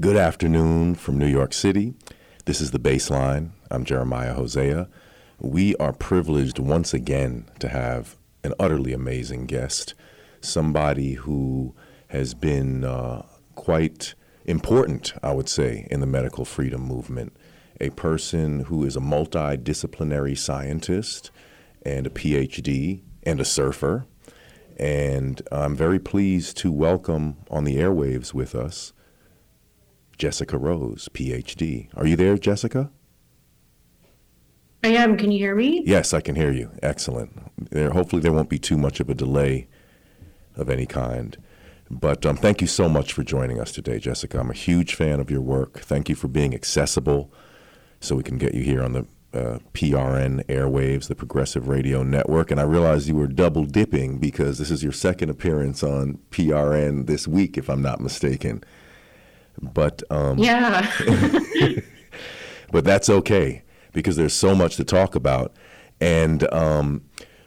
Good afternoon from New York City. This is the baseline. I'm Jeremiah Hosea. We are privileged once again to have an utterly amazing guest, somebody who has been uh, quite important, I would say, in the medical freedom movement. A person who is a multidisciplinary scientist and a PhD and a surfer. And I'm very pleased to welcome on the airwaves with us Jessica Rose, PhD. Are you there, Jessica? I am. Can you hear me? Yes, I can hear you. Excellent. There, hopefully, there won't be too much of a delay of any kind. But um, thank you so much for joining us today, Jessica. I'm a huge fan of your work. Thank you for being accessible so we can get you here on the uh, PRN airwaves, the Progressive Radio Network. And I realized you were double dipping because this is your second appearance on PRN this week, if I'm not mistaken. But um, yeah, but that's okay because there's so much to talk about. And um,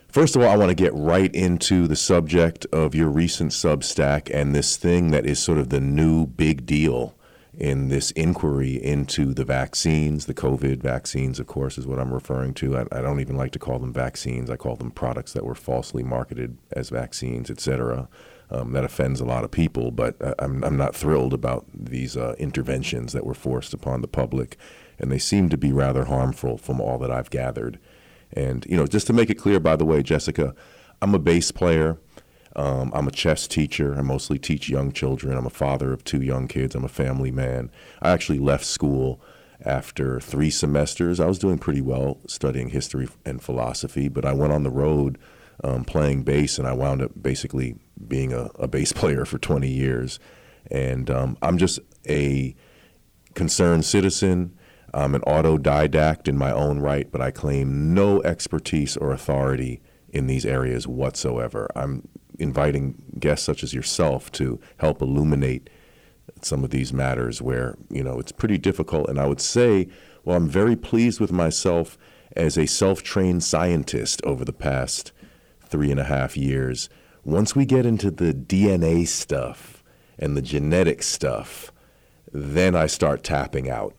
first of all, I want to get right into the subject of your recent Substack and this thing that is sort of the new big deal in this inquiry into the vaccines, the COVID vaccines, of course, is what I'm referring to. I, I, don't even like to call them vaccines. I call them products that were falsely marketed as vaccines, et cetera. Um, that offends a lot of people, but I'm, I'm not thrilled about these uh, interventions that were forced upon the public, and they seem to be rather harmful from all that I've gathered. And, you know, just to make it clear, by the way, Jessica, I'm a bass player. Um, I'm a chess teacher. I mostly teach young children. I'm a father of two young kids. I'm a family man. I actually left school after three semesters. I was doing pretty well studying history and philosophy, but I went on the road um, playing bass, and I wound up basically being a, a bass player for 20 years. And um, I'm just a concerned citizen. I'm an autodidact in my own right, but I claim no expertise or authority in these areas whatsoever. I'm inviting guests such as yourself to help illuminate some of these matters where, you know, it's pretty difficult. And I would say, well, I'm very pleased with myself as a self trained scientist over the past three and a half years. Once we get into the DNA stuff and the genetic stuff, then I start tapping out.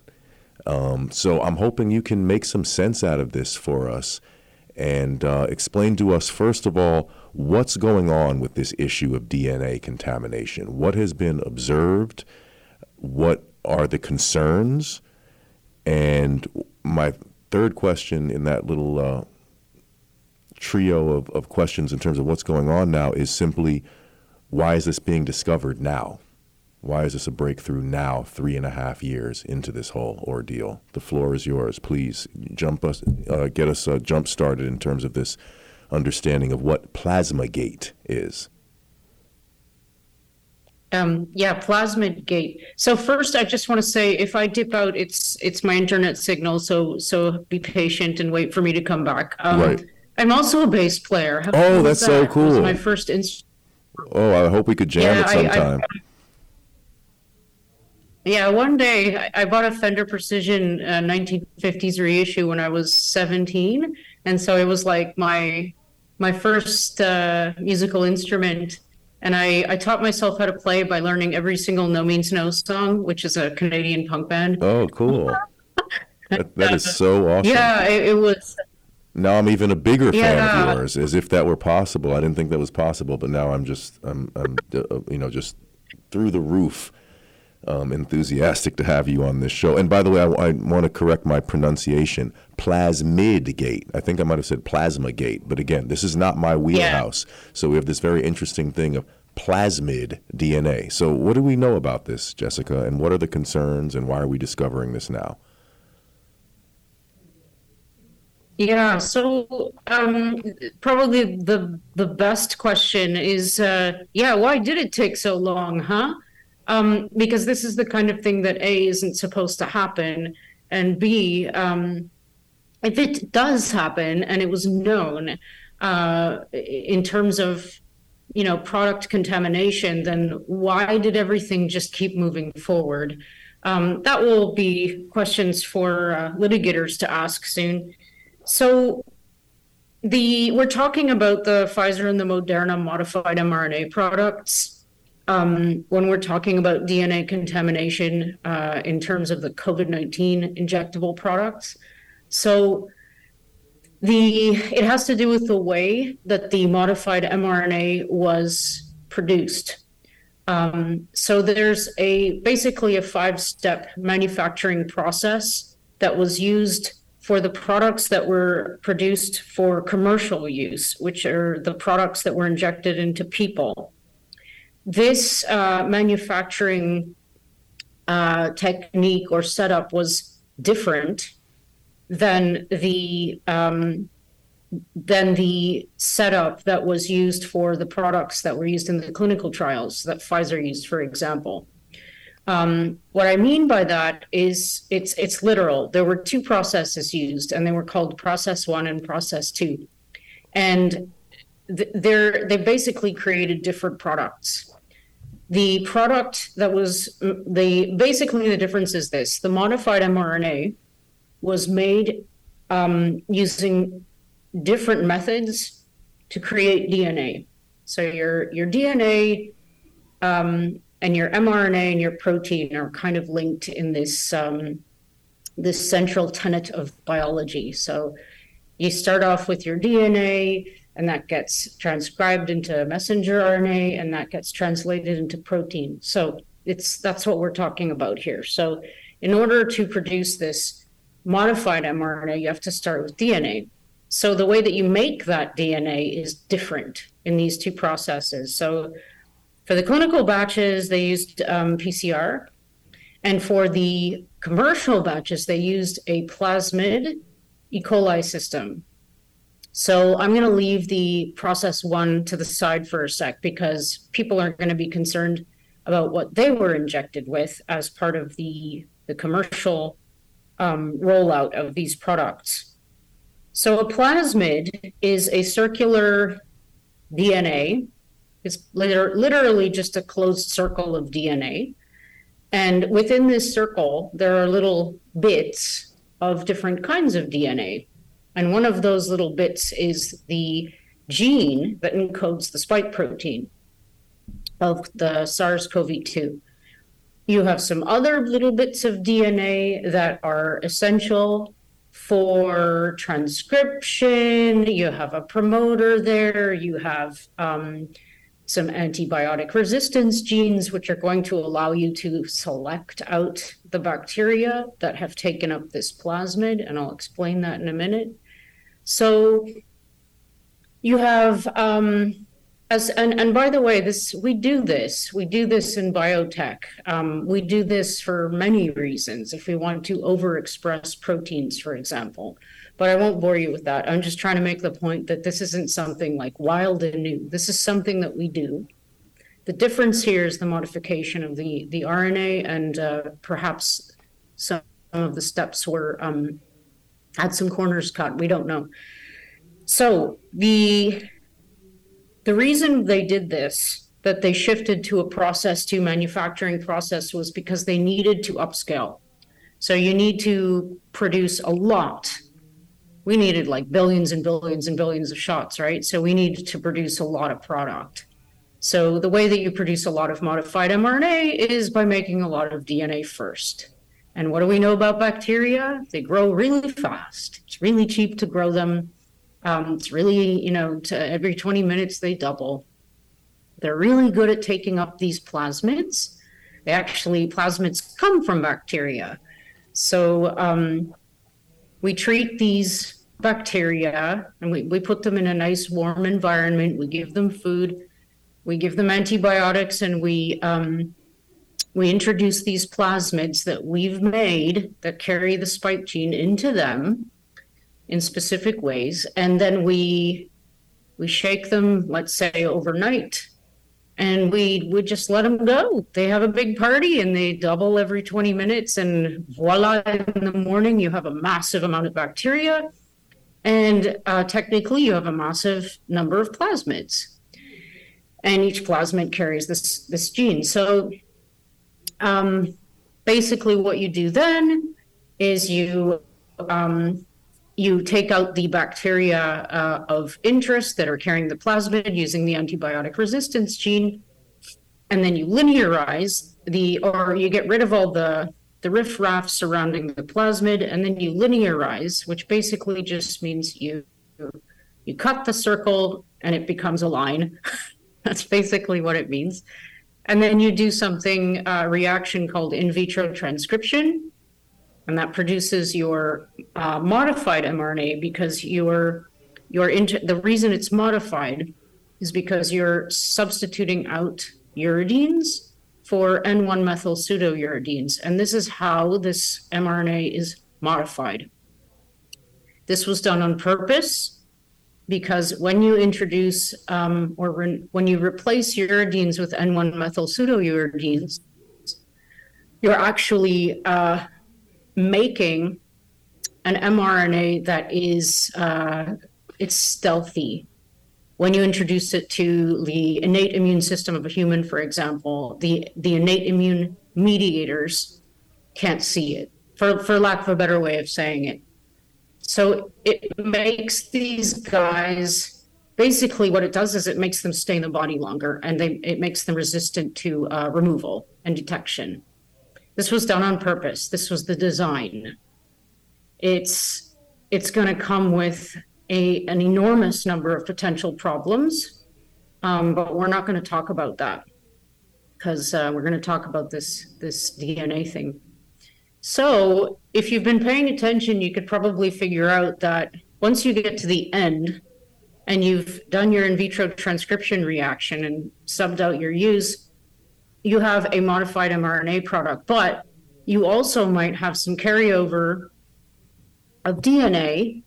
Um, so I'm hoping you can make some sense out of this for us and uh, explain to us, first of all, what's going on with this issue of DNA contamination. What has been observed? What are the concerns? And my third question in that little uh, trio of, of questions in terms of what's going on now is simply why is this being discovered now? Why is this a breakthrough now, three and a half years into this whole ordeal? The floor is yours. Please jump us, uh, get us uh, jump started in terms of this understanding of what Plasmagate is. Um, yeah, Plasmagate. So first, I just want to say, if I dip out, it's it's my internet signal. So so be patient and wait for me to come back. Um, right. I'm also a bass player. How oh, that's that? so cool. my first instrument. Oh, I hope we could jam yeah, it sometime. I, I, yeah, one day I bought a Fender Precision uh, 1950s reissue when I was 17, and so it was like my my first uh, musical instrument. And I, I taught myself how to play by learning every single No Means No song, which is a Canadian punk band. Oh, cool! that, that is so awesome. Yeah, it, it was. Now I'm even a bigger fan yeah. of yours, as if that were possible. I didn't think that was possible, but now I'm just, I'm, I'm, uh, you know, just through the roof um, enthusiastic to have you on this show. And by the way, I, I want to correct my pronunciation. Plasmid gate. I think I might have said plasma gate, but again, this is not my wheelhouse. Yeah. So we have this very interesting thing of plasmid DNA. So what do we know about this, Jessica? And what are the concerns? And why are we discovering this now? Yeah, so um, probably the the best question is, uh, yeah, why did it take so long, huh? um, because this is the kind of thing that A isn't supposed to happen, and B, um, if it does happen and it was known uh, in terms of you know product contamination, then why did everything just keep moving forward? Um, that will be questions for uh, litigators to ask soon. So the we're talking about the Pfizer and the Moderna modified mRNA products um, when we're talking about DNA contamination uh, in terms of the COVID 19 injectable products. So, the it has to do with the way that the modified mRNA was produced. Um, so there's a basically a five-step manufacturing process that was used for the products that were produced for commercial use, which are the products that were injected into people. This uh, manufacturing uh, technique or setup was different than the um, than the setup that was used for the products that were used in the clinical trials that Pfizer used, for example. Um, what I mean by that is it's it's literal. There were two processes used, and they were called process one and process two, and th- they're they basically created different products. The product that was the basically the difference is this: the modified mRNA was made um, using different methods to create DNA. So your your DNA um, and your mRNA and your protein are kind of linked in this um, this central tenet of biology. So you start off with your DNA, and that gets transcribed into messenger RNA, and that gets translated into protein. So it's that's what we're talking about here. So in order to produce this modified mRNA, you have to start with DNA. So the way that you make that DNA is different in these two processes. So for the clinical batches, they used um, PCR. And for the commercial batches, they used a plasmid E. coli system. So I'm going to leave the process one to the side for a sec because people aren't going to be concerned about what they were injected with as part of the, the commercial um, rollout of these products. So a plasmid is a circular DNA it's literally just a closed circle of DNA. And within this circle, there are little bits of different kinds of DNA. And one of those little bits is the gene that encodes the spike protein of the SARS CoV 2. You have some other little bits of DNA that are essential for transcription. You have a promoter there. You have um, some antibiotic resistance genes, which are going to allow you to select out the bacteria that have taken up this plasmid, and I'll explain that in a minute. So you have, um, as and, and by the way, this we do this. We do this in biotech. Um, we do this for many reasons. If we want to overexpress proteins, for example, but I won't bore you with that. I'm just trying to make the point that this isn't something like wild and new. This is something that we do. The difference here is the modification of the, the RNA and uh, perhaps some of the steps were um, had some corners cut. We don't know. So the the reason they did this, that they shifted to a process to manufacturing process, was because they needed to upscale. So you need to produce a lot we needed like billions and billions and billions of shots, right? So we needed to produce a lot of product. So the way that you produce a lot of modified mRNA is by making a lot of DNA first. And what do we know about bacteria? They grow really fast. It's really cheap to grow them. Um, it's really, you know, every 20 minutes they double. They're really good at taking up these plasmids. They actually, plasmids come from bacteria. So um, we treat these bacteria and we, we put them in a nice warm environment. We give them food, we give them antibiotics, and we um, we introduce these plasmids that we've made that carry the spike gene into them in specific ways, and then we we shake them, let's say overnight, and we would just let them go. They have a big party and they double every 20 minutes, and voila, in the morning, you have a massive amount of bacteria. And uh, technically, you have a massive number of plasmids. And each plasmid carries this, this gene. So um, basically, what you do then is you um, you take out the bacteria uh, of interest that are carrying the plasmid using the antibiotic resistance gene. and then you linearize the, or you get rid of all the the riffraff surrounding the plasmid, and then you linearize, which basically just means you you cut the circle and it becomes a line. That's basically what it means. And then you do something, uh, reaction called in vitro transcription, and that produces your uh, modified mRNA because your your the reason it's modified is because you're substituting out uridines for N1 methyl pseudouridines, and this is how this mRNA is modified. This was done on purpose because when you introduce um, or re- when you replace uridines with N1 methyl pseudouridines, you're actually uh, making an mRNA that is uh, it's stealthy. When you introduce it to the innate immune system of a human, for example, the the innate immune mediators can't see it, for for lack of a better way of saying it. So it makes these guys basically what it does is it makes them stay in the body longer and they, it makes them resistant to uh, removal and detection. This was done on purpose. This was the design. It's it's going to come with a an enormous number of potential problems, um, but we're not going to talk about that because uh, we're going to talk about this this DNA thing. So, if you've been paying attention, you could probably figure out that once you get to the end and you've done your in vitro transcription reaction and subbed out your use, you have a modified mRNA product. But you also might have some carryover of DNA,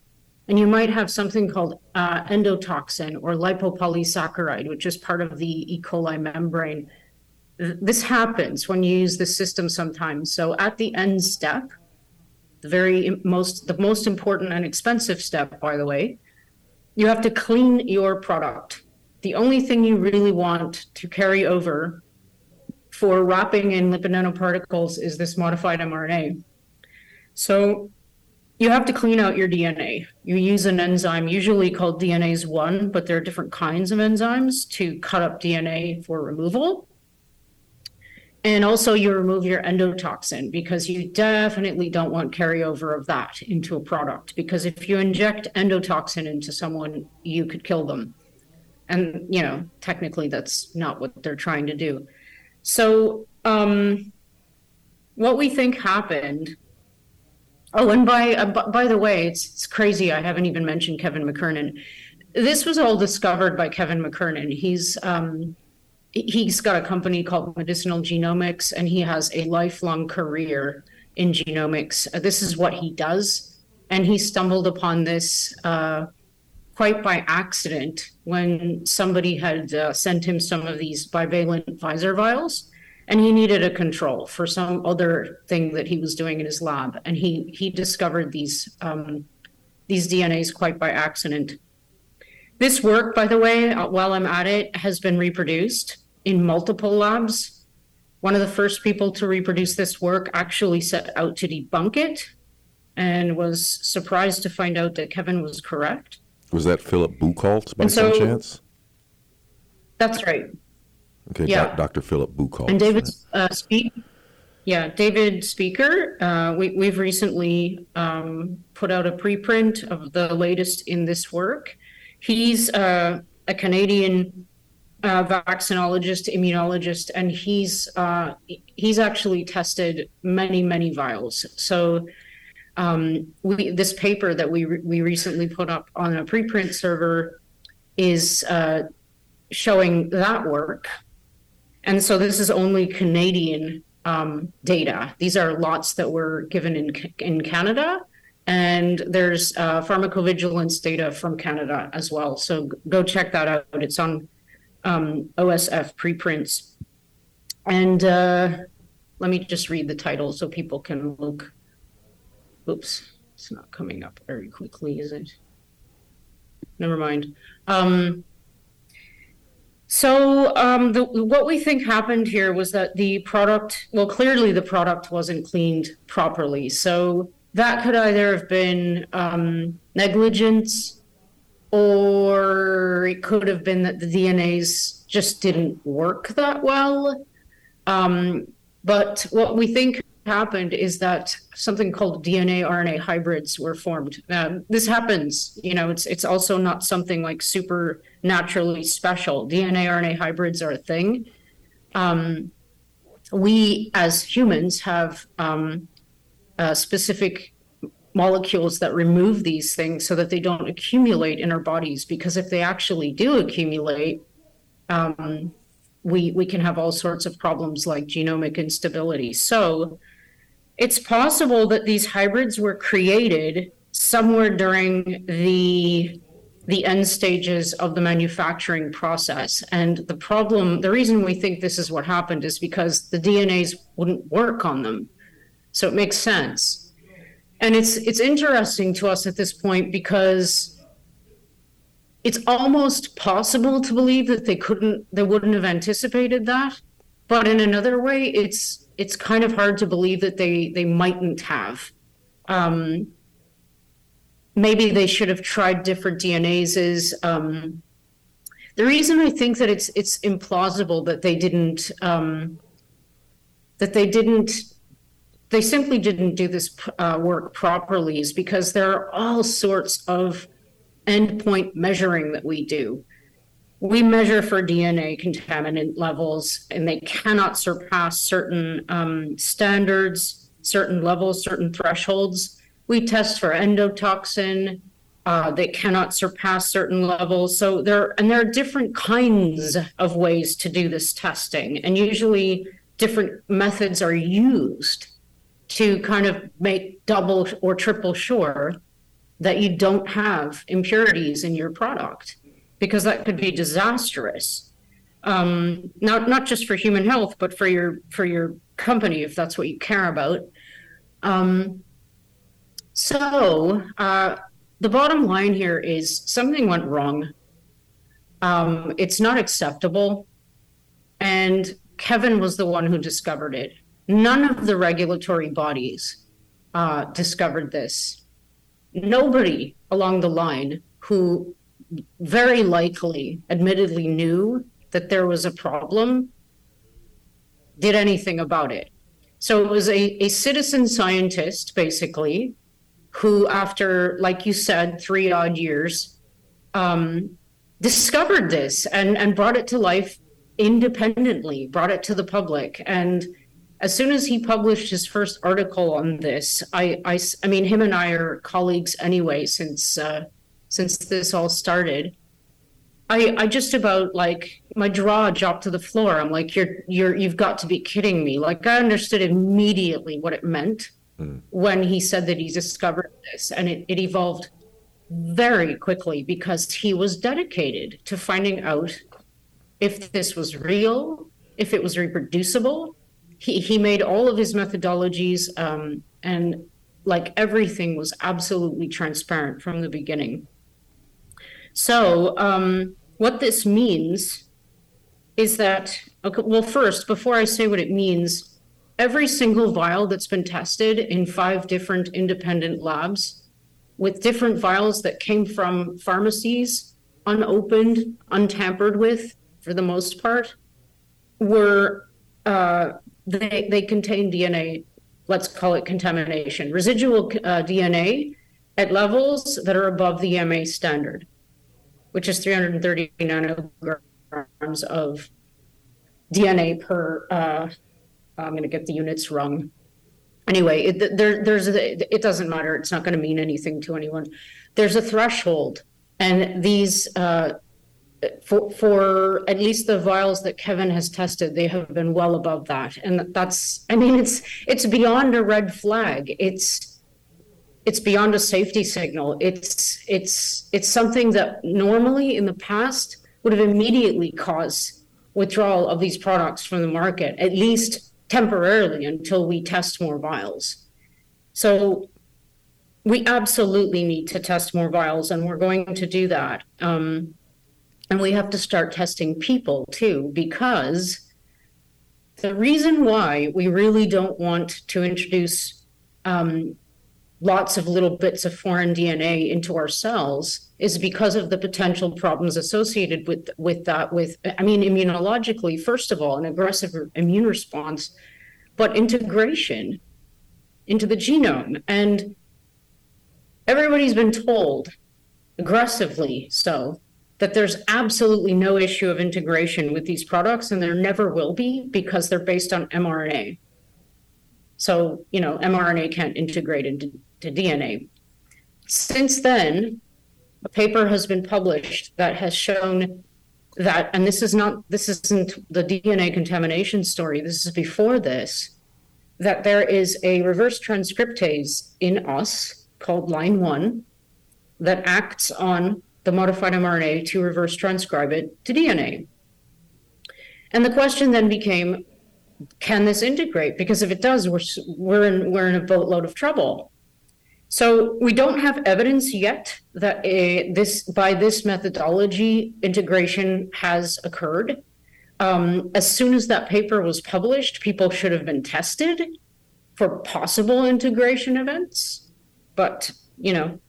and you might have something called uh, endotoxin or lipopolysaccharide, which is part of the E. coli membrane this happens when you use the system sometimes. So at the end step, the very most the most important and expensive step, by the way, you have to clean your product. The only thing you really want to carry over for wrapping in lipid nanoparticles is this modified mRNA. So you have to clean out your DNA. You use an enzyme usually called DNase 1, but there are different kinds of enzymes to cut up DNA for removal. And also, you remove your endotoxin because you definitely don't want carryover of that into a product. Because if you inject endotoxin into someone, you could kill them. And, you know, technically, that's not what they're trying to do. So, um, what we think happened. Oh, and by uh, by the way, it's it's crazy. I haven't even mentioned Kevin McKernan. This was all discovered by Kevin McKernan. He's um, he's got a company called Medicinal Genomics, and he has a lifelong career in genomics. This is what he does, and he stumbled upon this uh, quite by accident when somebody had uh, sent him some of these bivalent Pfizer vials, and he needed a control for some other thing that he was doing in his lab, and he he discovered these um, these DNAs quite by accident. This work, by the way, uh, while I'm at it, has been reproduced in multiple labs. One of the first people to reproduce this work actually set out to debunk it and was surprised to find out that Kevin was correct. Was that Philip Buchholz by so, some chance? That's right. Okay, yeah. Dr. Philip Buchholz. And David uh, Speak, yeah, David Speaker. Uh, we, we've recently um, put out a preprint of the latest in this work. He's uh, a Canadian uh, vaccinologist, immunologist, and he's uh, he's actually tested many many vials. So um, we this paper that we re- we recently put up on a preprint server is uh, showing that work, and so this is only Canadian um, data. These are lots that were given in in Canada. And there's uh, pharmacovigilance data from Canada as well. So go check that out. It's on um, OSF preprints. And uh, let me just read the title so people can look. Oops, it's not coming up very quickly, is it? Never mind. Um, so um, the, what we think happened here was that the product, well, clearly the product wasn't cleaned properly. So that could either have been um, negligence or it could have been that the DNAs just didn't work that well. Um, but what we think happened is that something called DNA RNA hybrids were formed. Um, this happens, you know, it's it's also not something like super naturally special. DNA RNA hybrids are a thing. Um, we as humans have um, uh, specific molecules that remove these things so that they don't accumulate in our bodies. Because if they actually do accumulate, um, we we can have all sorts of problems like genomic instability. So it's possible that these hybrids were created somewhere during the the end stages of the manufacturing process. And the problem, the reason we think this is what happened is because the DNAs wouldn't work on them. So it makes sense. And it's it's interesting to us at this point because it's almost possible to believe that they couldn't they wouldn't have anticipated that. But in another way, it's it's kind of hard to believe that they they mightn't have. Um, maybe they should have tried different DNAs. Is um, the reason I think that it's it's implausible that they didn't um, that they didn't they simply didn't do this uh, work properly is because there are all sorts of endpoint measuring that we do we measure for DNA contaminant levels, and they cannot surpass certain um, standards, certain levels, certain thresholds. We test for endotoxin. Uh, they cannot surpass certain levels. So there, and there are different kinds of ways to do this testing, and usually different methods are used to kind of make double or triple sure that you don't have impurities in your product because that could be disastrous. Um, not not just for human health, but for your for your company if that's what you care about. Um, so uh, the bottom line here is something went wrong. Um, it's not acceptable, and Kevin was the one who discovered it. None of the regulatory bodies uh, discovered this. Nobody along the line who very likely, admittedly, knew that there was a problem, did anything about it. So it was a, a citizen scientist, basically, who, after, like you said, three odd years, um, discovered this and, and brought it to life independently, brought it to the public. And as soon as he published his first article on this, I, I, I mean, him and I are colleagues anyway since uh, since this all started. I I just about like my jaw dropped to the floor. I'm like, you're you're you've got to be kidding me. Like I understood immediately what it meant mm. when he said that he discovered this, and it, it evolved very quickly because he was dedicated to finding out if this was real, if it was reproducible. He he made all of his methodologies um, and like everything was absolutely transparent from the beginning. So, um, what this means is that, okay, well, first, before I say what it means, every single vial that's been tested in five different independent labs with different vials that came from pharmacies, unopened, untampered with for the most part, were uh, they, they contain DNA, let's call it contamination, residual uh, DNA at levels that are above the MA standard which is 330 nanograms of DNA per. Uh, I'm going to get the units wrong. Anyway, it, there, there's a, it doesn't matter. It's not going to mean anything to anyone. There's a threshold, and these uh, for for at least the vials that Kevin has tested, they have been well above that, and that's. I mean, it's it's beyond a red flag. It's it's beyond a safety signal. It's it's it's something that normally in the past would have immediately caused withdrawal of these products from the market, at least temporarily until we test more vials. So we absolutely need to test more vials, and we're going to do that. Um, and we have to start testing people too, because the reason why we really don't want to introduce um, lots of little bits of foreign DNA into our cells is because of the potential problems associated with with that with I mean immunologically first of all an aggressive immune response but integration into the genome. And everybody's been told aggressively so that there's absolutely no issue of integration with these products and there never will be because they're based on mRNA. So, you know, mRNA can't integrate into DNA. Since then, a paper has been published that has shown that, and this is not, this isn't the DNA contamination story, this is before this, that there is a reverse transcriptase in us called line one that acts on the modified mRNA to reverse transcribe it to DNA. And the question then became can this integrate? Because if it does, we're we're in we're in a boatload of trouble. So we don't have evidence yet that a, this by this methodology integration has occurred. Um, as soon as that paper was published, people should have been tested for possible integration events. But you know,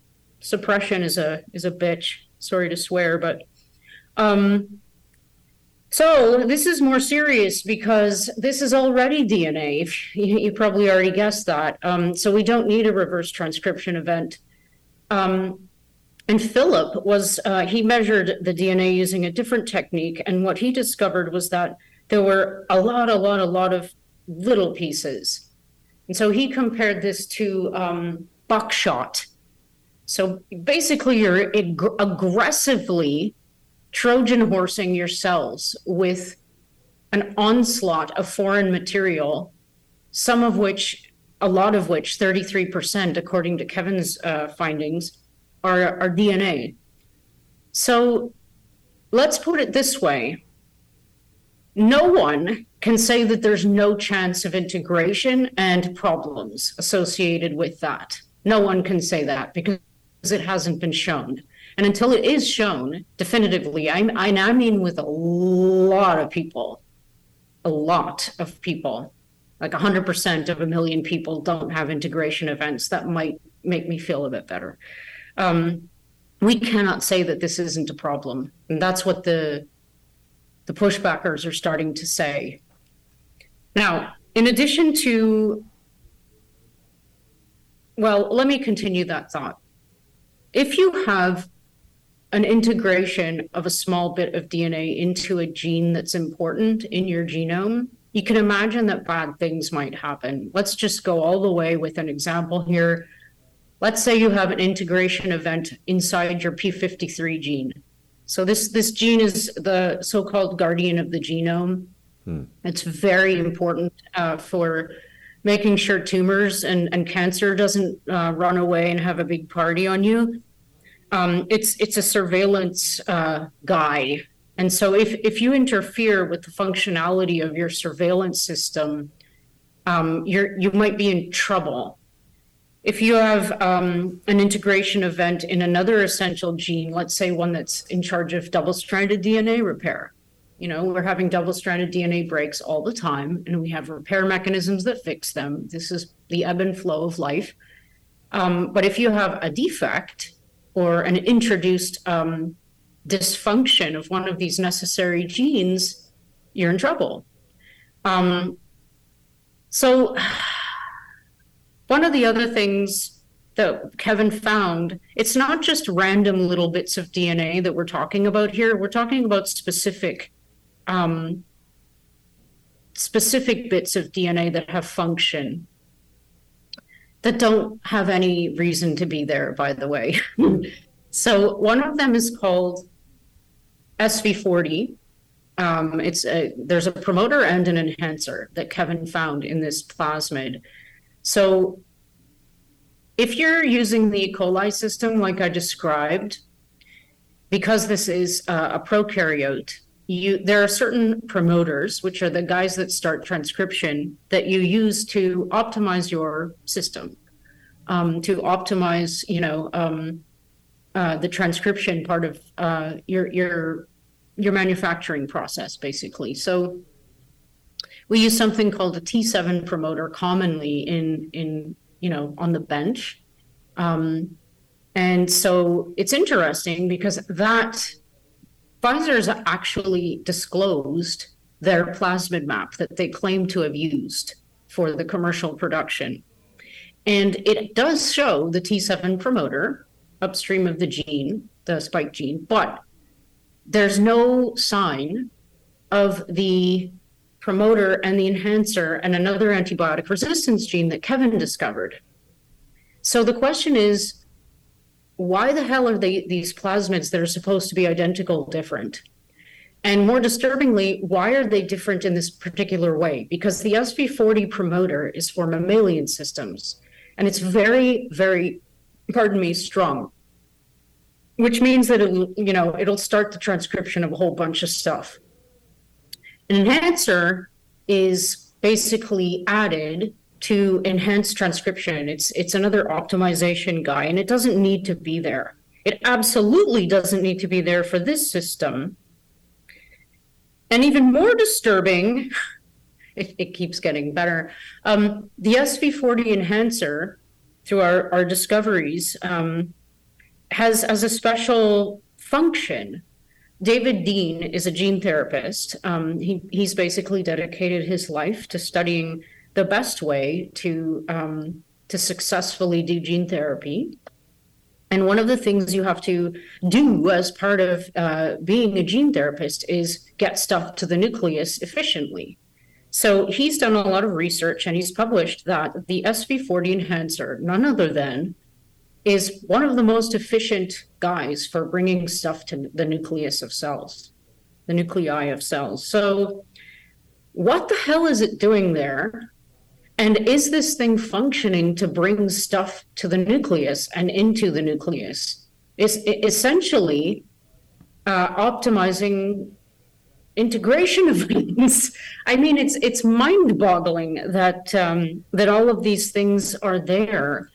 suppression is a is a bitch. Sorry to swear, but um, so this is more serious because this is already DNA. if You, probably already guessed that. Um, so we don't need a reverse transcription event. Um, and Philip was uh, he measured the DNA using a different technique, and what he discovered was that there were a lot, a lot, a lot of little pieces. And so he compared this to um, buckshot. So basically, you're ag- aggressively Trojan horsing yourselves with an onslaught of foreign material, some of which, a lot of which, 33%, according to Kevin's uh, findings, are, are DNA. So let's put it this way no one can say that there's no chance of integration and problems associated with that. No one can say that because it hasn't been shown. And until it is shown definitively, I, I, I mean with a lot of people, a lot of people, like 100% of a million people don't have integration events that might make me feel a bit better. Um, we cannot say that this isn't a problem. And that's what the the pushbackers are starting to say. Now, in addition to well, let me continue that thought. If you have an integration of a small bit of DNA into a gene that's important in your genome, you can imagine that bad things might happen. Let's just go all the way with an example here. Let's say you have an integration event inside your P53 gene. So this this gene is the so-called guardian of the genome. Hmm. It's very important uh, for making sure tumors and, and cancer doesn't uh, run away and have a big party on you um, it's it's a surveillance uh, guide, and so if if you interfere with the functionality of your surveillance system, um, you're you might be in trouble. If you have um, an integration event in another essential gene, let's say one that's in charge of double-stranded DNA repair, you know we're having double-stranded DNA breaks all the time, and we have repair mechanisms that fix them. This is the ebb and flow of life. Um, but if you have a defect or an introduced um, dysfunction of one of these necessary genes, you're in trouble. Um, so, one of the other things that Kevin found, it's not just random little bits of DNA that we're talking about here. We're talking about specific, um, specific bits of DNA that have function that don't have any reason to be there, by the way. so one of them is called SV40. Um, it's a, there's a promoter and an enhancer that Kevin found in this plasmid. So if you're using the E. coli system like I described, because this is a prokaryote, you there are certain promoters which are the guys that start transcription that you use to optimize your system um, to optimize you know um, uh, the transcription part of uh, your your your manufacturing process basically. So we use something called a T7 promoter commonly in in you know on the bench. Um, and so it's interesting because that Pfizer's actually disclosed their plasmid map that they claim to have used for the commercial production. And it does show the T7 promoter upstream of the gene, the spike gene, but there's no sign of the promoter and the enhancer and another antibiotic resistance gene that Kevin discovered. So the question is why the hell are they these plasmids that are supposed to be identical different? And more disturbingly, why are they different in this particular way? Because the SV40 promoter is for mammalian systems, and it's very, very, pardon me, strong, which means that it'll, you know, it'll start the transcription of a whole bunch of stuff. An enhancer is basically added to enhance transcription. It's it's another optimization guy, and it doesn't need to be there. It absolutely doesn't need to be there for this system. And even more disturbing, it, it keeps getting better. Um, the SV40 enhancer, through our, our discoveries, um, has as a special function David Dean is a gene therapist. Um, he, he's basically dedicated his life to studying the best way to um, to successfully do gene therapy. And one of the things you have to do as part of uh, being a gene therapist is get stuff to the nucleus efficiently. So he's done a lot of research and he's published that the SV40 enhancer, none other than is one of the most efficient guys for bringing stuff to the nucleus of cells, the nuclei of cells. So, what the hell is it doing there? And is this thing functioning to bring stuff to the nucleus and into the nucleus? Is essentially uh, optimizing integration of things. I mean, it's it's mind-boggling that um, that all of these things are there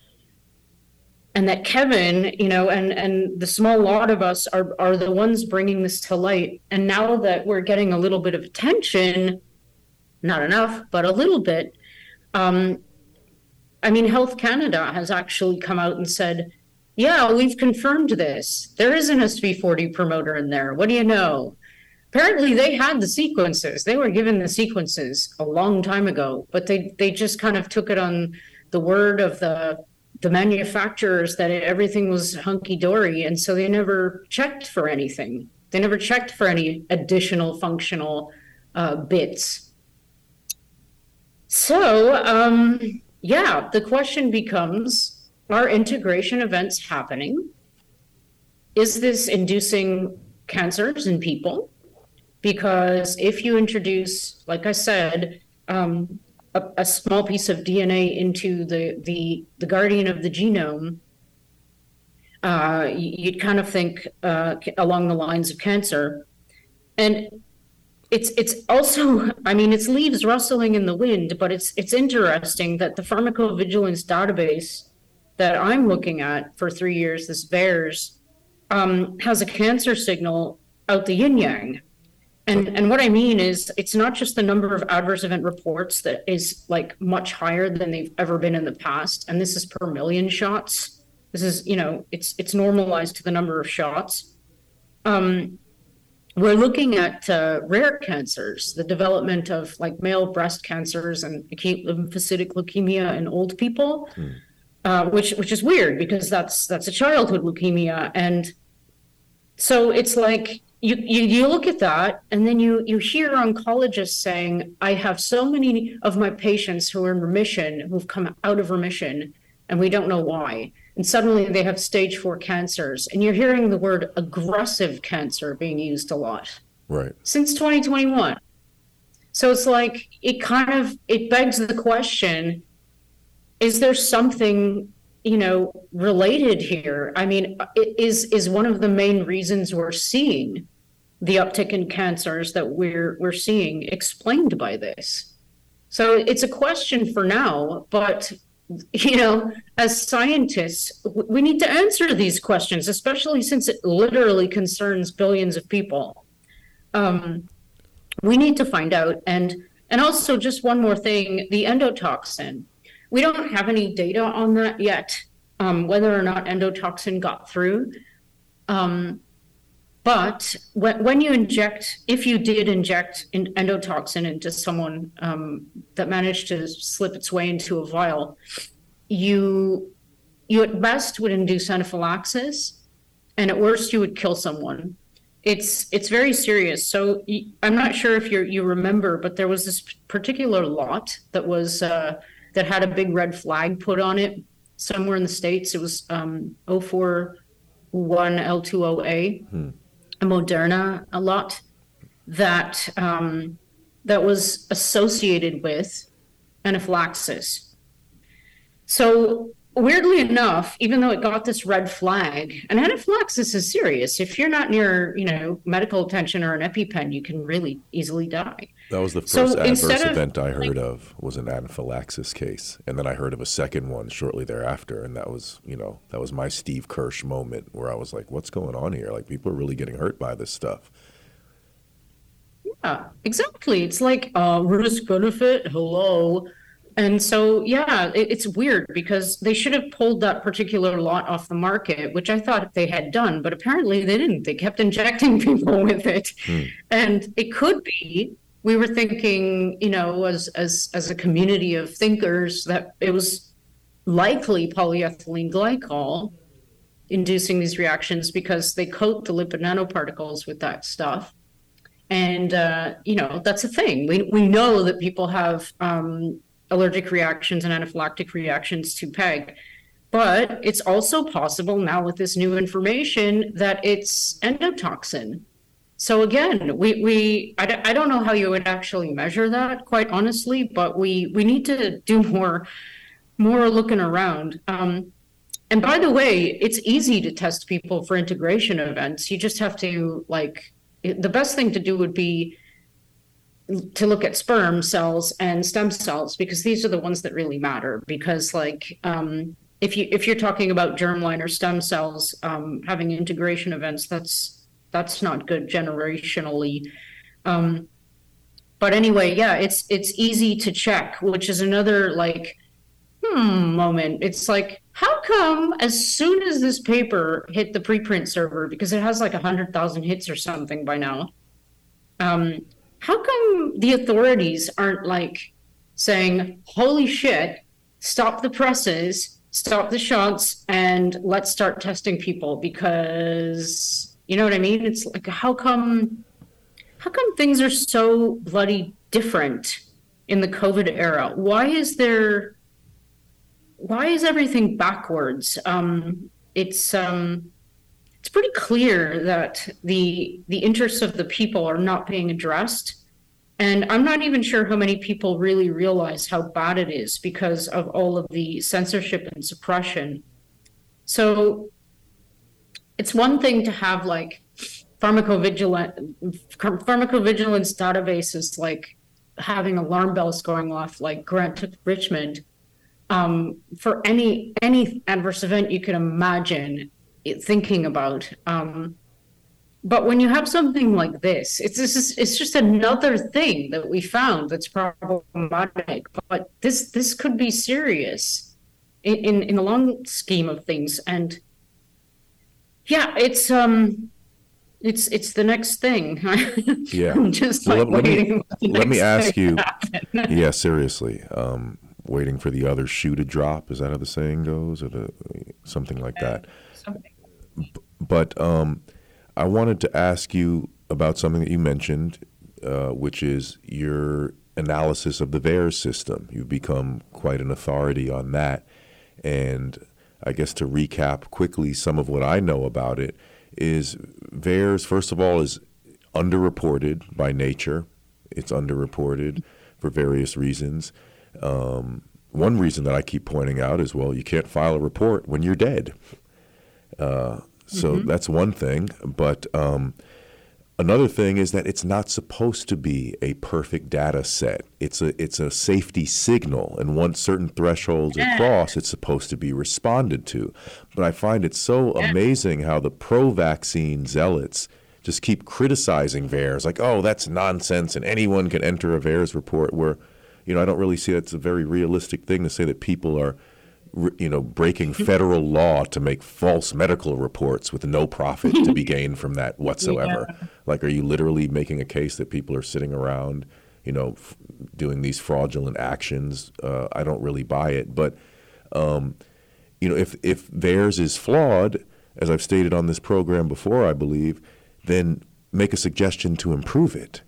and that Kevin, you know, and and the small lot of us are are the ones bringing this to light. And now that we're getting a little bit of attention, not enough, but a little bit. Um, I mean, Health Canada has actually come out and said, "Yeah, we've confirmed this. There is an SV40 promoter in there. What do you know?" Apparently, they had the sequences. They were given the sequences a long time ago, but they they just kind of took it on the word of the the manufacturers that everything was hunky dory, and so they never checked for anything. They never checked for any additional functional uh, bits. So, um, yeah, the question becomes are integration events happening? Is this inducing cancers in people? Because if you introduce, like I said, um, a, a small piece of DNA into the the the guardian of the genome, uh, you'd kind of think uh, along the lines of cancer, and it's it's also I mean it's leaves rustling in the wind, but it's it's interesting that the pharmacovigilance database that I'm looking at for three years, this VAERS, um, has a cancer signal out the yin yang. And and what I mean is it's not just the number of adverse event reports that is like much higher than they've ever been in the past. And this is per million shots. This is, you know, it's it's normalized to the number of shots. Um, we're looking at uh, rare cancers, the development of like male breast cancers and acute lymphocytic leukemia in old people, hmm. uh, which which is weird because that's that's a childhood leukemia, and so it's like you, you you look at that and then you you hear oncologists saying i have so many of my patients who are in remission who've come out of remission and we don't know why and suddenly they have stage four cancers and you're hearing the word aggressive cancer being used a lot. Right. Since 2021 so it's like it kind of it begs the question is there something you know related here? I mean is is one of the main reasons we're seeing the uptick in cancers that we're we're seeing explained by this. So it's a question for now, but you know, as scientists, we need to answer these questions, especially since it literally concerns billions of people. Um, we need to find out, and and also just one more thing: the endotoxin. We don't have any data on that yet, um, whether or not endotoxin got through. Um, but when, when you inject, if you did inject endotoxin into someone um, that managed to slip its way into a vial, you you at best would induce anaphylaxis, and at worst you would kill someone. It's it's very serious. So I'm not sure if you you remember, but there was this particular lot that was uh, that had a big red flag put on it somewhere in the states. It was um, 041 L2OA. Hmm Moderna a lot that um, that was associated with anaphylaxis. So weirdly enough, even though it got this red flag, and anaphylaxis is serious. If you're not near, you know, medical attention or an EpiPen, you can really easily die. That was the first so adverse event I heard of was an anaphylaxis case, and then I heard of a second one shortly thereafter, and that was, you know, that was my Steve Kirsch moment where I was like, "What's going on here? Like, people are really getting hurt by this stuff." Yeah, exactly. It's like uh, risk benefit. Hello. And so, yeah, it, it's weird because they should have pulled that particular lot off the market, which I thought they had done, but apparently they didn't. They kept injecting people with it. Hmm. And it could be we were thinking, you know, as as as a community of thinkers that it was likely polyethylene glycol inducing these reactions because they coat the lipid nanoparticles with that stuff. And uh, you know, that's a thing. We we know that people have um, allergic reactions and anaphylactic reactions to PEG. But it's also possible now with this new information that it's endotoxin. So again, we, we I, I don't know how you would actually measure that, quite honestly, but we, we need to do more more looking around. Um, and by the way, it's easy to test people for integration events. You just have to like the best thing to do would be to look at sperm cells and stem cells because these are the ones that really matter. Because like um, if you if you're talking about germline or stem cells um, having integration events that's that's not good generationally. Um, but anyway yeah it's it's easy to check which is another like hmm moment. It's like how come as soon as this paper hit the preprint server because it has like a hundred thousand hits or something by now um, how come the authorities aren't like saying, holy shit, stop the presses, stop the shots, and let's start testing people? Because, you know what I mean? It's like, how come, how come things are so bloody different in the COVID era? Why is there, why is everything backwards? Um, it's, um, it's pretty clear that the the interests of the people are not being addressed. And i'm not even sure how many people really realize how bad it is because of all of the censorship and suppression. So it's one thing to have like pharmacovigilance pharmacovigilance databases like having alarm bells going off like grant took richmond um, for any any adverse event you could imagine thinking about. Um, but when you have something like this, it's just it's just another thing that we found that's problematic. But this this could be serious in in, in the long scheme of things. And yeah, it's um it's it's the next thing. yeah, I'm just well, like. Let me, let me ask you. yeah, seriously. Um, waiting for the other shoe to drop. Is that how the saying goes, or the, something like that? Something but um, I wanted to ask you about something that you mentioned, uh, which is your analysis of the VAERS system. You've become quite an authority on that. And I guess to recap quickly some of what I know about it is VAERS, first of all, is underreported by nature. It's underreported for various reasons. Um, one reason that I keep pointing out is well, you can't file a report when you're dead. Uh, so mm-hmm. that's one thing. But um, another thing is that it's not supposed to be a perfect data set. It's a it's a safety signal, and once certain thresholds are crossed, it's supposed to be responded to. But I find it so amazing how the pro-vaccine zealots just keep criticizing VAERS, like, oh, that's nonsense, and anyone can enter a VAERS report. Where, you know, I don't really see that's a very realistic thing to say that people are you know, breaking federal law to make false medical reports with no profit to be gained from that whatsoever. Yeah. Like, are you literally making a case that people are sitting around, you know, f- doing these fraudulent actions? Uh, I don't really buy it. But, um, you know, if if VAERS is flawed, as I've stated on this program before, I believe, then make a suggestion to improve it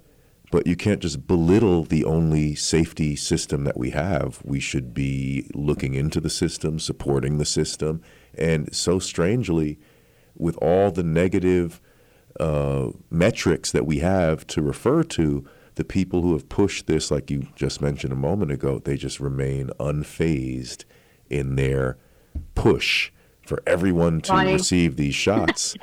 but you can't just belittle the only safety system that we have. We should be looking into the system, supporting the system. And so strangely, with all the negative uh, metrics that we have to refer to, the people who have pushed this, like you just mentioned a moment ago, they just remain unfazed in their push for everyone to receive these shots.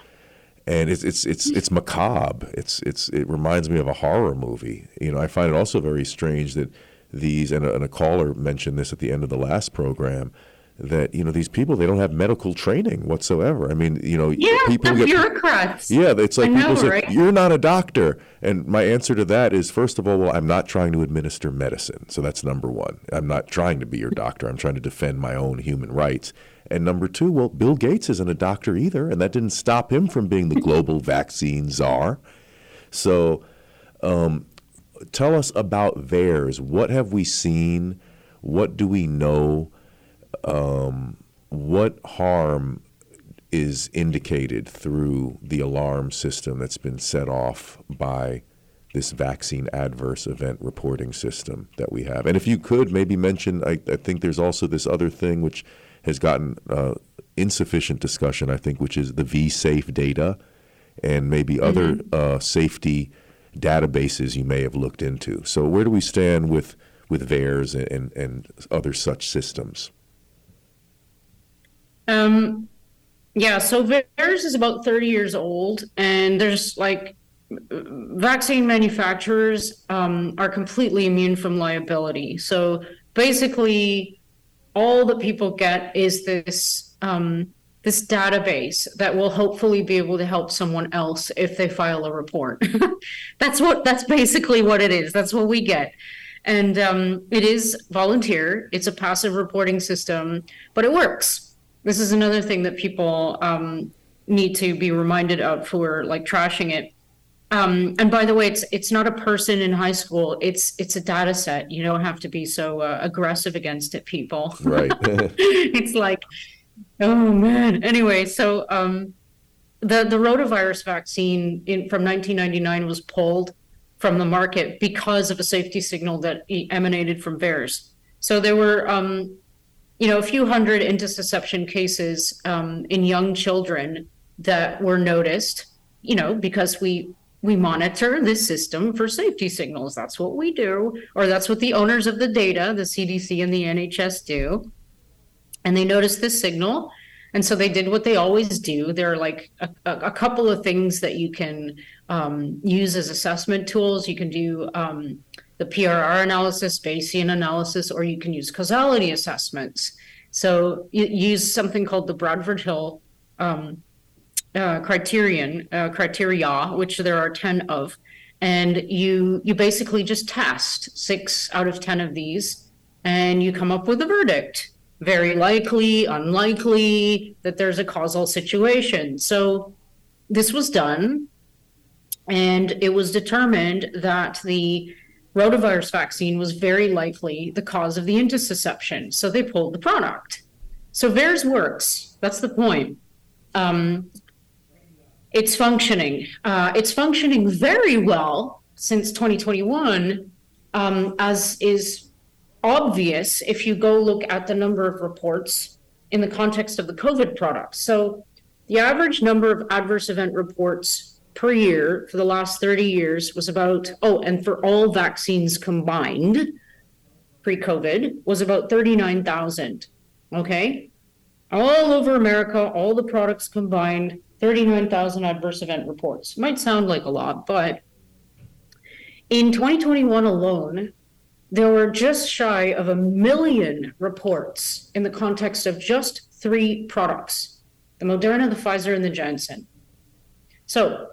And it's it's it's it's macabre. It's it's it reminds me of a horror movie. You know, I find it also very strange that these and a, and a caller mentioned this at the end of the last program that you know these people they don't have medical training whatsoever. I mean, you know, yeah, people get bureaucrats. Yeah, it's like know, people say right? you're not a doctor, and my answer to that is first of all, well, I'm not trying to administer medicine, so that's number one. I'm not trying to be your doctor. I'm trying to defend my own human rights. And number two, well, Bill Gates isn't a doctor either, and that didn't stop him from being the global vaccine czar. So, um, tell us about VAERS. What have we seen? What do we know? Um, what harm is indicated through the alarm system that's been set off by this vaccine adverse event reporting system that we have? And if you could maybe mention, I, I think there's also this other thing which has gotten uh, insufficient discussion, I think, which is the vSafe data and maybe mm-hmm. other uh, safety databases you may have looked into. So where do we stand with with VAERS and, and, and other such systems? Um, yeah, so VAERS is about 30 years old, and there's like vaccine manufacturers um, are completely immune from liability. So basically, all that people get is this um, this database that will hopefully be able to help someone else if they file a report. that's what that's basically what it is. That's what we get. And um, it is volunteer. It's a passive reporting system, but it works. This is another thing that people um, need to be reminded of are like trashing it. Um, and by the way, it's it's not a person in high school. It's it's a data set. You don't have to be so uh, aggressive against it, people. Right. it's like, oh man. Anyway, so um, the the rotavirus vaccine in, from 1999 was pulled from the market because of a safety signal that emanated from VAERS. So there were, um, you know, a few hundred intussusception cases um, in young children that were noticed. You know, because we we monitor this system for safety signals. That's what we do, or that's what the owners of the data, the CDC and the NHS, do. And they noticed this signal. And so they did what they always do. There are like a, a couple of things that you can um, use as assessment tools. You can do um, the PRR analysis, Bayesian analysis, or you can use causality assessments. So you use something called the Bradford Hill um, uh, criterion uh, criteria, which there are ten of, and you you basically just test six out of ten of these, and you come up with a verdict. Very likely, unlikely that there's a causal situation. So this was done, and it was determined that the rotavirus vaccine was very likely the cause of the intussusception. So they pulled the product. So VAERS works. That's the point. Um, it's functioning. Uh, it's functioning very well since 2021, um, as is obvious if you go look at the number of reports in the context of the COVID products. So, the average number of adverse event reports per year for the last 30 years was about, oh, and for all vaccines combined pre COVID was about 39,000. Okay. All over America, all the products combined, 39,000 adverse event reports. Might sound like a lot, but in 2021 alone, there were just shy of a million reports in the context of just three products the Moderna, the Pfizer, and the Janssen. So,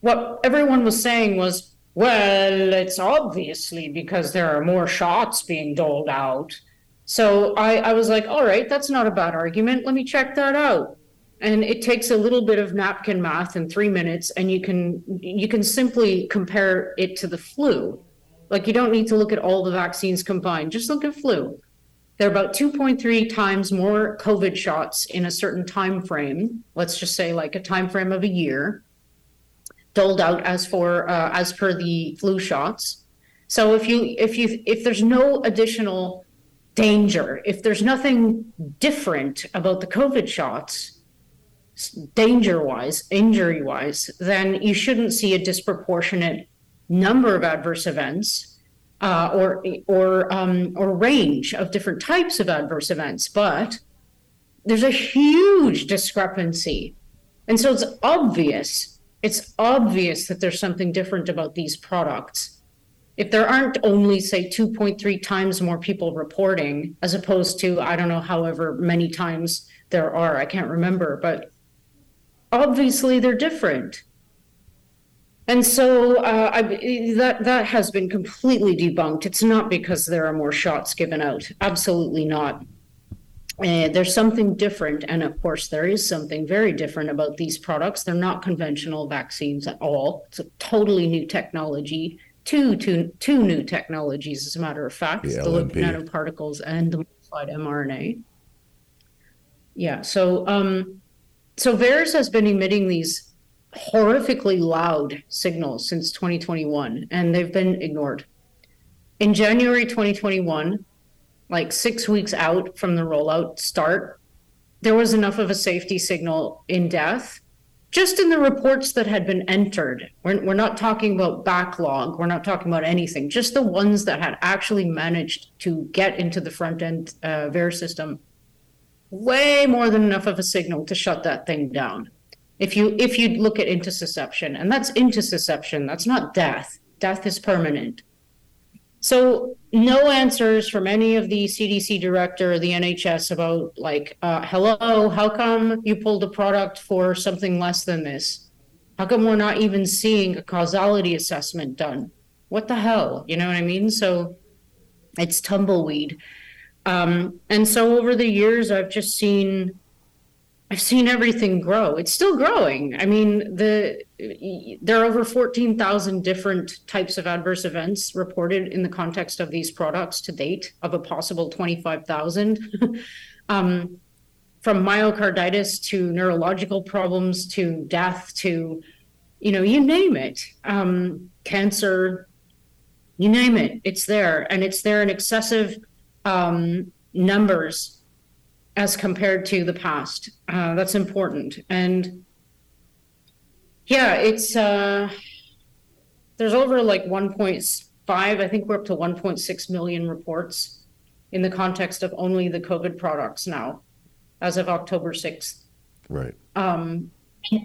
what everyone was saying was, well, it's obviously because there are more shots being doled out. So I, I was like, all right, that's not a bad argument. Let me check that out. And it takes a little bit of napkin math in three minutes, and you can you can simply compare it to the flu. Like you don't need to look at all the vaccines combined. Just look at flu. They're about 2.3 times more COVID shots in a certain time frame. Let's just say like a time frame of a year, doled out as for uh, as per the flu shots. So if you if you if there's no additional danger, if there's nothing different about the COVID shots, danger wise, injury wise, then you shouldn't see a disproportionate number of adverse events uh, or or um, or range of different types of adverse events. But there's a huge discrepancy, and so it's obvious. It's obvious that there's something different about these products if there aren't only say 2.3 times more people reporting as opposed to i don't know however many times there are i can't remember but obviously they're different. And so uh, I, that that has been completely debunked. It's not because there are more shots given out. Absolutely not. Uh, there's something different and of course there is something very different about these products. They're not conventional vaccines at all. It's a totally new technology two, two, two new technologies, as a matter of fact, the, the lipid nanoparticles and the modified mRNA. Yeah, so um, so VAERS has been emitting these horrifically loud signals since 2021, and they've been ignored. In January 2021, like six weeks out from the rollout start, there was enough of a safety signal in death just in the reports that had been entered. We're, we're not talking about backlog. We're not talking about anything. Just the ones that had actually managed to get into the front end uh, VAERS system. Way more than enough of a signal to shut that thing down. If you if you look at intussusception, and that's intussusception, that's not death. Death is permanent. So no answers from any of the CDC director or the NHS about like, uh, hello, how come you pulled a product for something less than this? How come we're not even seeing a causality assessment done? What the hell? You know what I mean? So it's tumbleweed. Um, and so over the years, I've just seen I've seen everything grow. It's still growing. I mean, the there are over 14,000 different types of adverse events reported in the context of these products to date of a possible 25,000. um, from myocarditis to neurological problems to death to you know, you name it. Um, cancer, you name it, it's there and it's there in excessive um, numbers as compared to the past. Uh, that's important. And yeah, it's uh, there's over like 1.5, I think we're up to 1.6 million reports in the context of only the COVID products now, as of October 6th. Right. Um,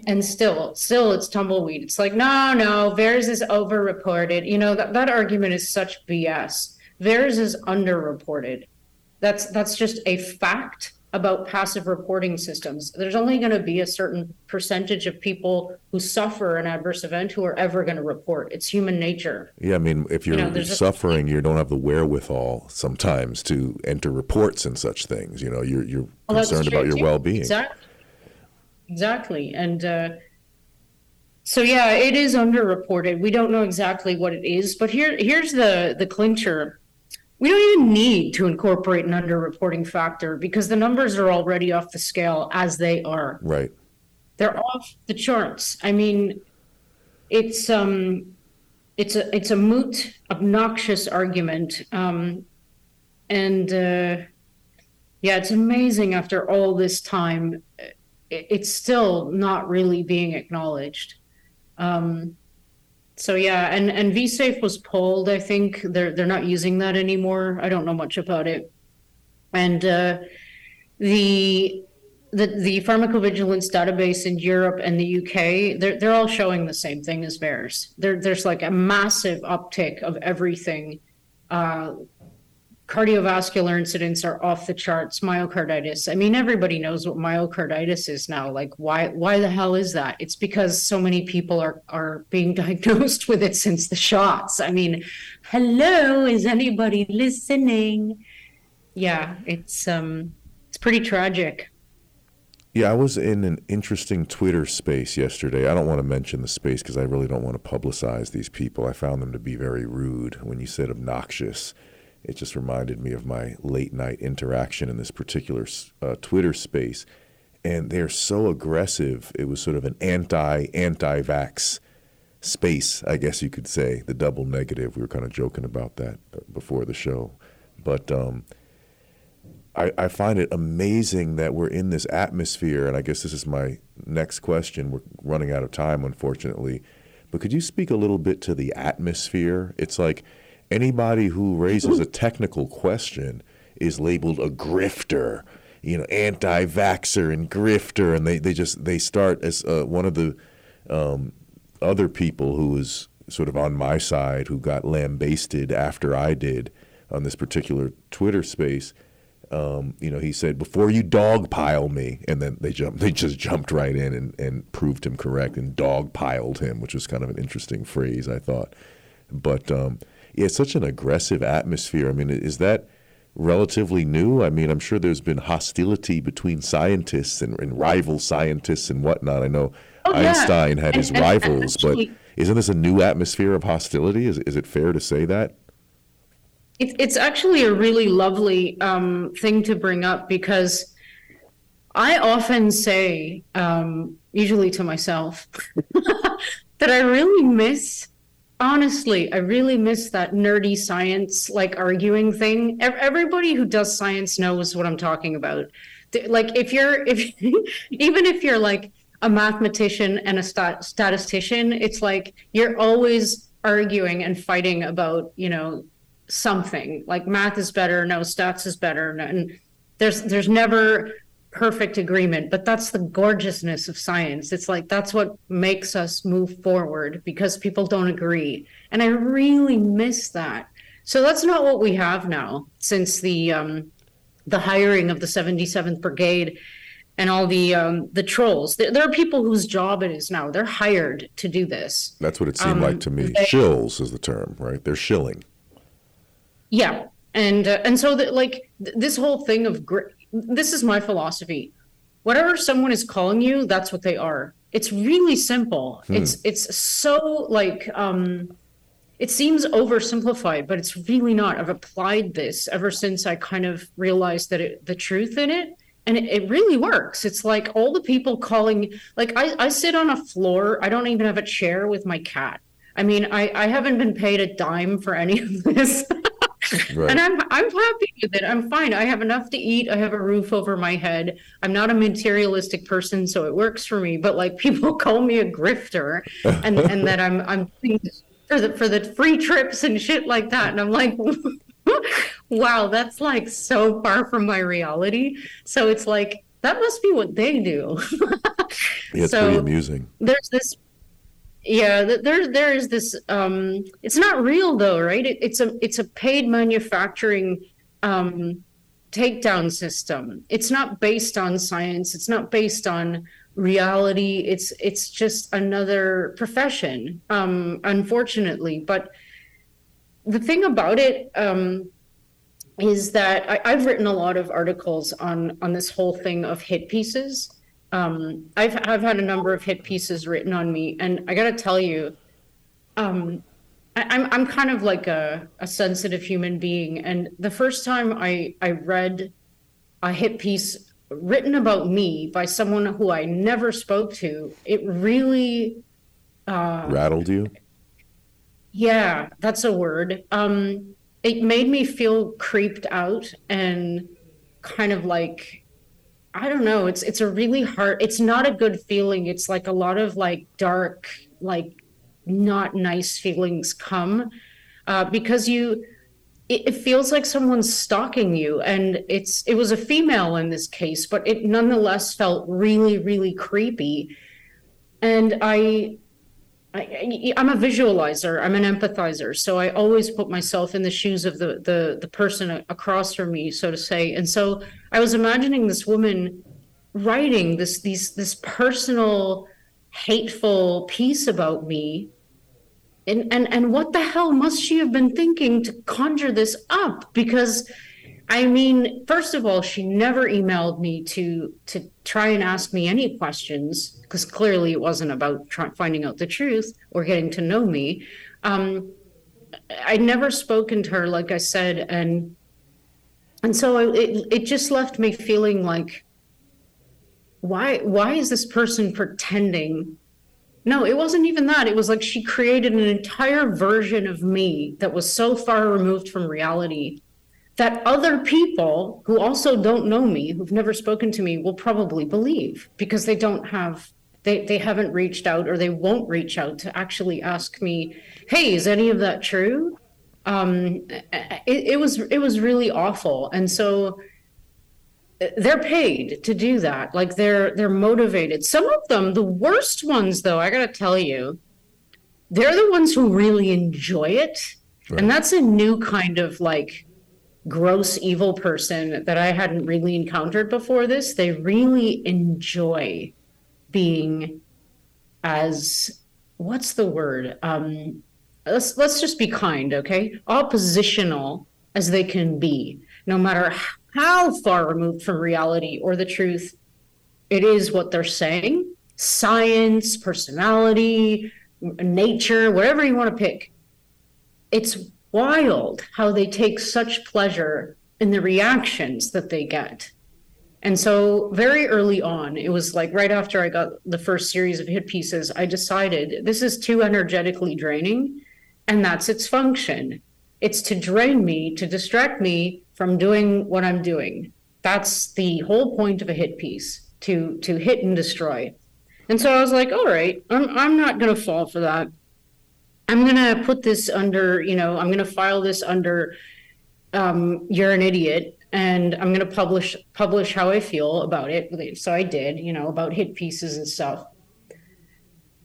and still, still it's tumbleweed. It's like, no, no, VAERS is overreported. You know, that, that argument is such BS. VAERS is underreported. That's that's just a fact about passive reporting systems. There's only going to be a certain percentage of people who suffer an adverse event who are ever going to report. It's human nature. Yeah, I mean, if you're you know, suffering, a... you don't have the wherewithal sometimes to enter reports and such things. You know, you're you're well, concerned about your too. well-being. Exactly. Exactly, and. Uh, so yeah, it is underreported. We don't know exactly what it is, but here here's the the clincher we don't even need to incorporate an underreporting factor because the numbers are already off the scale as they are. Right. They're off the charts. I mean, it's um it's a it's a moot, obnoxious argument. Um and uh yeah, it's amazing after all this time it's still not really being acknowledged. Um so yeah, and and VSafe was pulled. I think they're they're not using that anymore. I don't know much about it. And uh, the the the pharmacovigilance database in Europe and the UK, they're they're all showing the same thing as VAERS. There there's like a massive uptick of everything. Uh, cardiovascular incidents are off the charts myocarditis i mean everybody knows what myocarditis is now like why why the hell is that it's because so many people are are being diagnosed with it since the shots i mean hello is anybody listening yeah, it's um, it's pretty tragic. Yeah, I was in an interesting Twitter space yesterday. I don't want to mention the space because I really don't want to publicize these people. I found them to be very rude. When you said obnoxious, it just reminded me of my late night interaction in this particular uh, Twitter space. And they're so aggressive. It was sort of an anti anti vax space, I guess you could say, the double negative. We were kind of joking about that uh, before the show. But um, I, I find it amazing that we're in this atmosphere, and I guess this is my next question. We're running out of time, unfortunately. But could you speak a little bit to the atmosphere? It's like anybody who raises a technical question is labeled a grifter, you know, anti-vaxer and grifter, and they, they just they start as uh, one of the um, other people who was sort of on my side who got lambasted after I did on this particular Twitter space. Um, you know, he said, "Before you dogpile me," and then they jumped. They just jumped right in and, and proved him correct and dogpiled him, which was kind of an interesting phrase, I thought. But um, yeah, it's such an aggressive atmosphere. I mean, is that relatively new? I mean, I'm sure there's been hostility between scientists and, and rival scientists and whatnot. I know oh, Einstein yeah. had his and, rivals, and actually, but isn't this a new atmosphere of hostility? Is is it fair to say that? It, it's actually a really lovely um, thing to bring up because I often say, um, usually to myself, that I really miss honestly, I really miss that nerdy science, like arguing thing. Everybody who does science knows what I'm talking about. Like, if you're, if even if you're like a mathematician and a stat- statistician, it's like you're always arguing and fighting about, you know, something like math is better no stats is better and there's there's never perfect agreement but that's the gorgeousness of science it's like that's what makes us move forward because people don't agree and i really miss that so that's not what we have now since the um the hiring of the 77th brigade and all the um, the trolls. There, there, are people whose job it is now. They're hired to do this. That's what it seemed um, like to me. They, Shills is the term, right? They're shilling. Yeah, and uh, and so that like th- this whole thing of gr- this is my philosophy. Whatever someone is calling you, that's what they are. It's really simple. Hmm. It's it's so like um it seems oversimplified, but it's really not. I've applied this ever since I kind of realized that it, the truth in it, and it, it, really works. It's like all the people calling, like I, I sit on a floor. I don't even have a chair with my cat. I mean, I, I haven't been paid a dime for any of this. Right. And I'm I'm happy with it. I'm fine. I have enough to eat. I have a roof over my head. I'm not a materialistic person, so it works for me. But like people call me a grifter, and and that I'm I'm for the for the free trips and shit like that. And I'm like, wow, that's like so far from my reality. So it's like that must be what they do. yeah, it's so pretty amusing. There's this yeah there there is this um it's not real though right? It, it's a it's a paid manufacturing um takedown system. It's not based on science. It's not based on reality. It's it's just another profession um unfortunately. But the thing about it um is that I, i've written a lot of articles on on this whole thing of hit pieces um, I've I've had a number of hit pieces written on me, and I got to tell you, um, I, am I'm, I'm kind of like a, a sensitive human being, and the first time I I read a hit piece written about me by someone who I never spoke to, it really uh, rattled you. Yeah, that's a word. Um, it made me feel creeped out and kind of like I don't know. It's it's a really hard. It's not a good feeling. It's like a lot of like dark, like not nice feelings come uh, because you. It, it feels like someone's stalking you, and it's it was a female in this case, but it nonetheless felt really really creepy. And I I, am a visualizer. I'm an empathizer. So I always put myself in the shoes of the, the the person across from me, so to say. And so I was imagining this woman writing this these this personal, hateful piece about me. And and and what the hell must she have been thinking to conjure this up? Because I mean, first of all, she never emailed me to to try and ask me any questions because clearly it wasn't about try, finding out the truth or getting to know me. Um, I'd never spoken to her, like I said, and and so it it just left me feeling like, why why is this person pretending? No, it wasn't even that. It was like she created an entire version of me that was so far removed from reality that other people who also don't know me, who've never spoken to me, will probably believe because they don't have they, they haven't reached out or they won't reach out to actually ask me, hey, is any of that true? Um, it, it was it was really awful. And so they're paid to do that. Like they're they're motivated. Some of them, the worst ones though, I gotta tell you, they're the ones who really enjoy it. Right. And that's a new kind of like gross evil person that I hadn't really encountered before this. They really enjoy being as what's the word? Um let's let's just be kind, okay? Oppositional as they can be, no matter how far removed from reality or the truth it is what they're saying. Science, personality, nature, whatever you want to pick. It's wild how they take such pleasure in the reactions that they get. And so, very early on, it was like right after I got the first series of hit pieces, I decided this is too energetically draining, and that's its function. It's to drain me, to distract me from doing what I'm doing. That's the whole point of a hit piece to to hit and destroy. And so I was like, all right, I'm I'm not gonna fall for that. I'm gonna put this under, you know, I'm gonna file this under um, you're an idiot and I'm going to publish publish how I feel about it. So I did, you know, about hit pieces and stuff.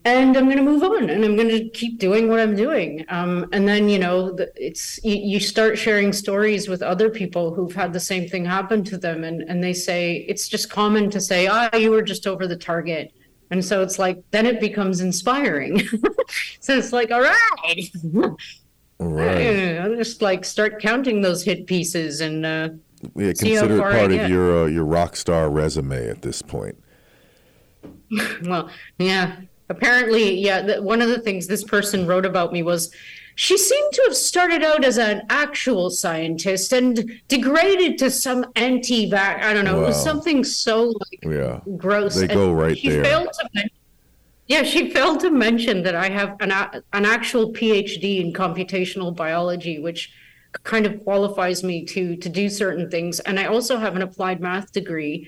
And I'm going to move on, and I'm going to keep doing what I'm doing. Um, and then, you know, it's you, you, start sharing stories with other people who've had the same thing happen to them, and and they say it's just common to say, "Ah, oh, you were just over the target." And so it's like then it becomes inspiring. so it's like, all right. Right. I'll just like start counting those hit pieces and uh, yeah, consider it part of your uh, your rock star resume at this point. well, yeah. Apparently, yeah. The, one of the things this person wrote about me was she seemed to have started out as an actual scientist and degraded to some anti-vax. I don't know. Wow. It was something so like yeah. gross. They go right she there. Failed to mention, yeah, she failed to mention that I have an an actual PhD in computational biology, which kind of qualifies me to to do certain things and i also have an applied math degree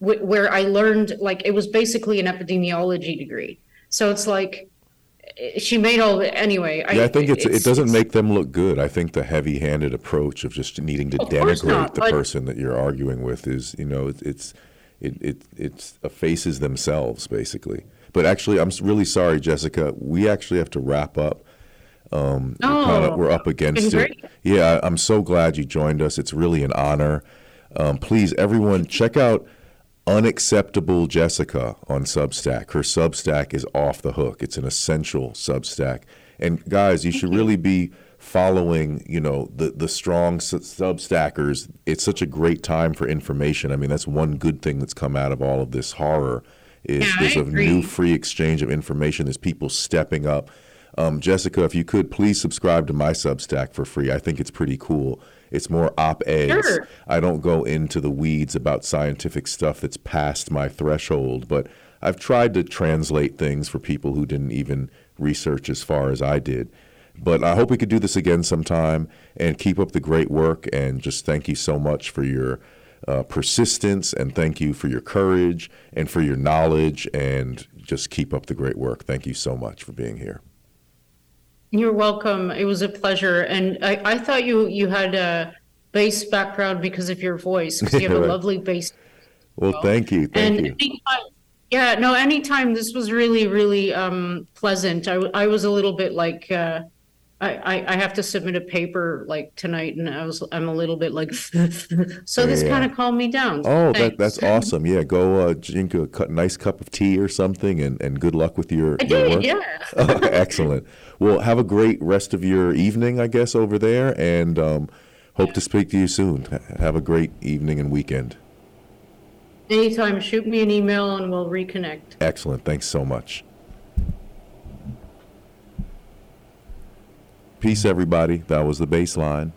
wh- where i learned like it was basically an epidemiology degree so it's like she made all the anyway yeah i, I think it's, it's, it doesn't make them look good i think the heavy-handed approach of just needing to denigrate not, the person that you're arguing with is you know it, it's it, it it effaces themselves basically but actually i'm really sorry jessica we actually have to wrap up um, oh, we're, kinda, we're, up against it. Yeah, I'm so glad you joined us. It's really an honor. Um, please, everyone, check out Unacceptable Jessica on Substack. Her Substack is off the hook. It's an essential Substack. And guys, you should really be following, you know, the the strong Substackers. It's such a great time for information. I mean, that's one good thing that's come out of all of this horror is yeah, there's a new free exchange of information. There's people stepping up um, Jessica, if you could please subscribe to my Substack for free. I think it's pretty cool. It's more op eds. Sure. I don't go into the weeds about scientific stuff that's past my threshold, but I've tried to translate things for people who didn't even research as far as I did. But I hope we could do this again sometime and keep up the great work. And just thank you so much for your uh, persistence and thank you for your courage and for your knowledge and just keep up the great work. Thank you so much for being here. You're welcome. It was a pleasure. And I, I thought you you had a bass background because of your voice, because you have a lovely bass. Well, thank you. Thank and you. Anytime, yeah, no, anytime this was really, really um, pleasant. I, I was a little bit like, uh, I, I have to submit a paper like tonight, and I was I'm a little bit like, so this kind of calmed me down. Oh, that, that's awesome! Yeah, go uh, drink a nice cup of tea or something, and, and good luck with your. I your did, work. yeah. oh, excellent. Well, have a great rest of your evening, I guess, over there, and um, hope to speak to you soon. Have a great evening and weekend. Anytime, shoot me an email and we'll reconnect. Excellent. Thanks so much. Peace, everybody. That was the Bassline.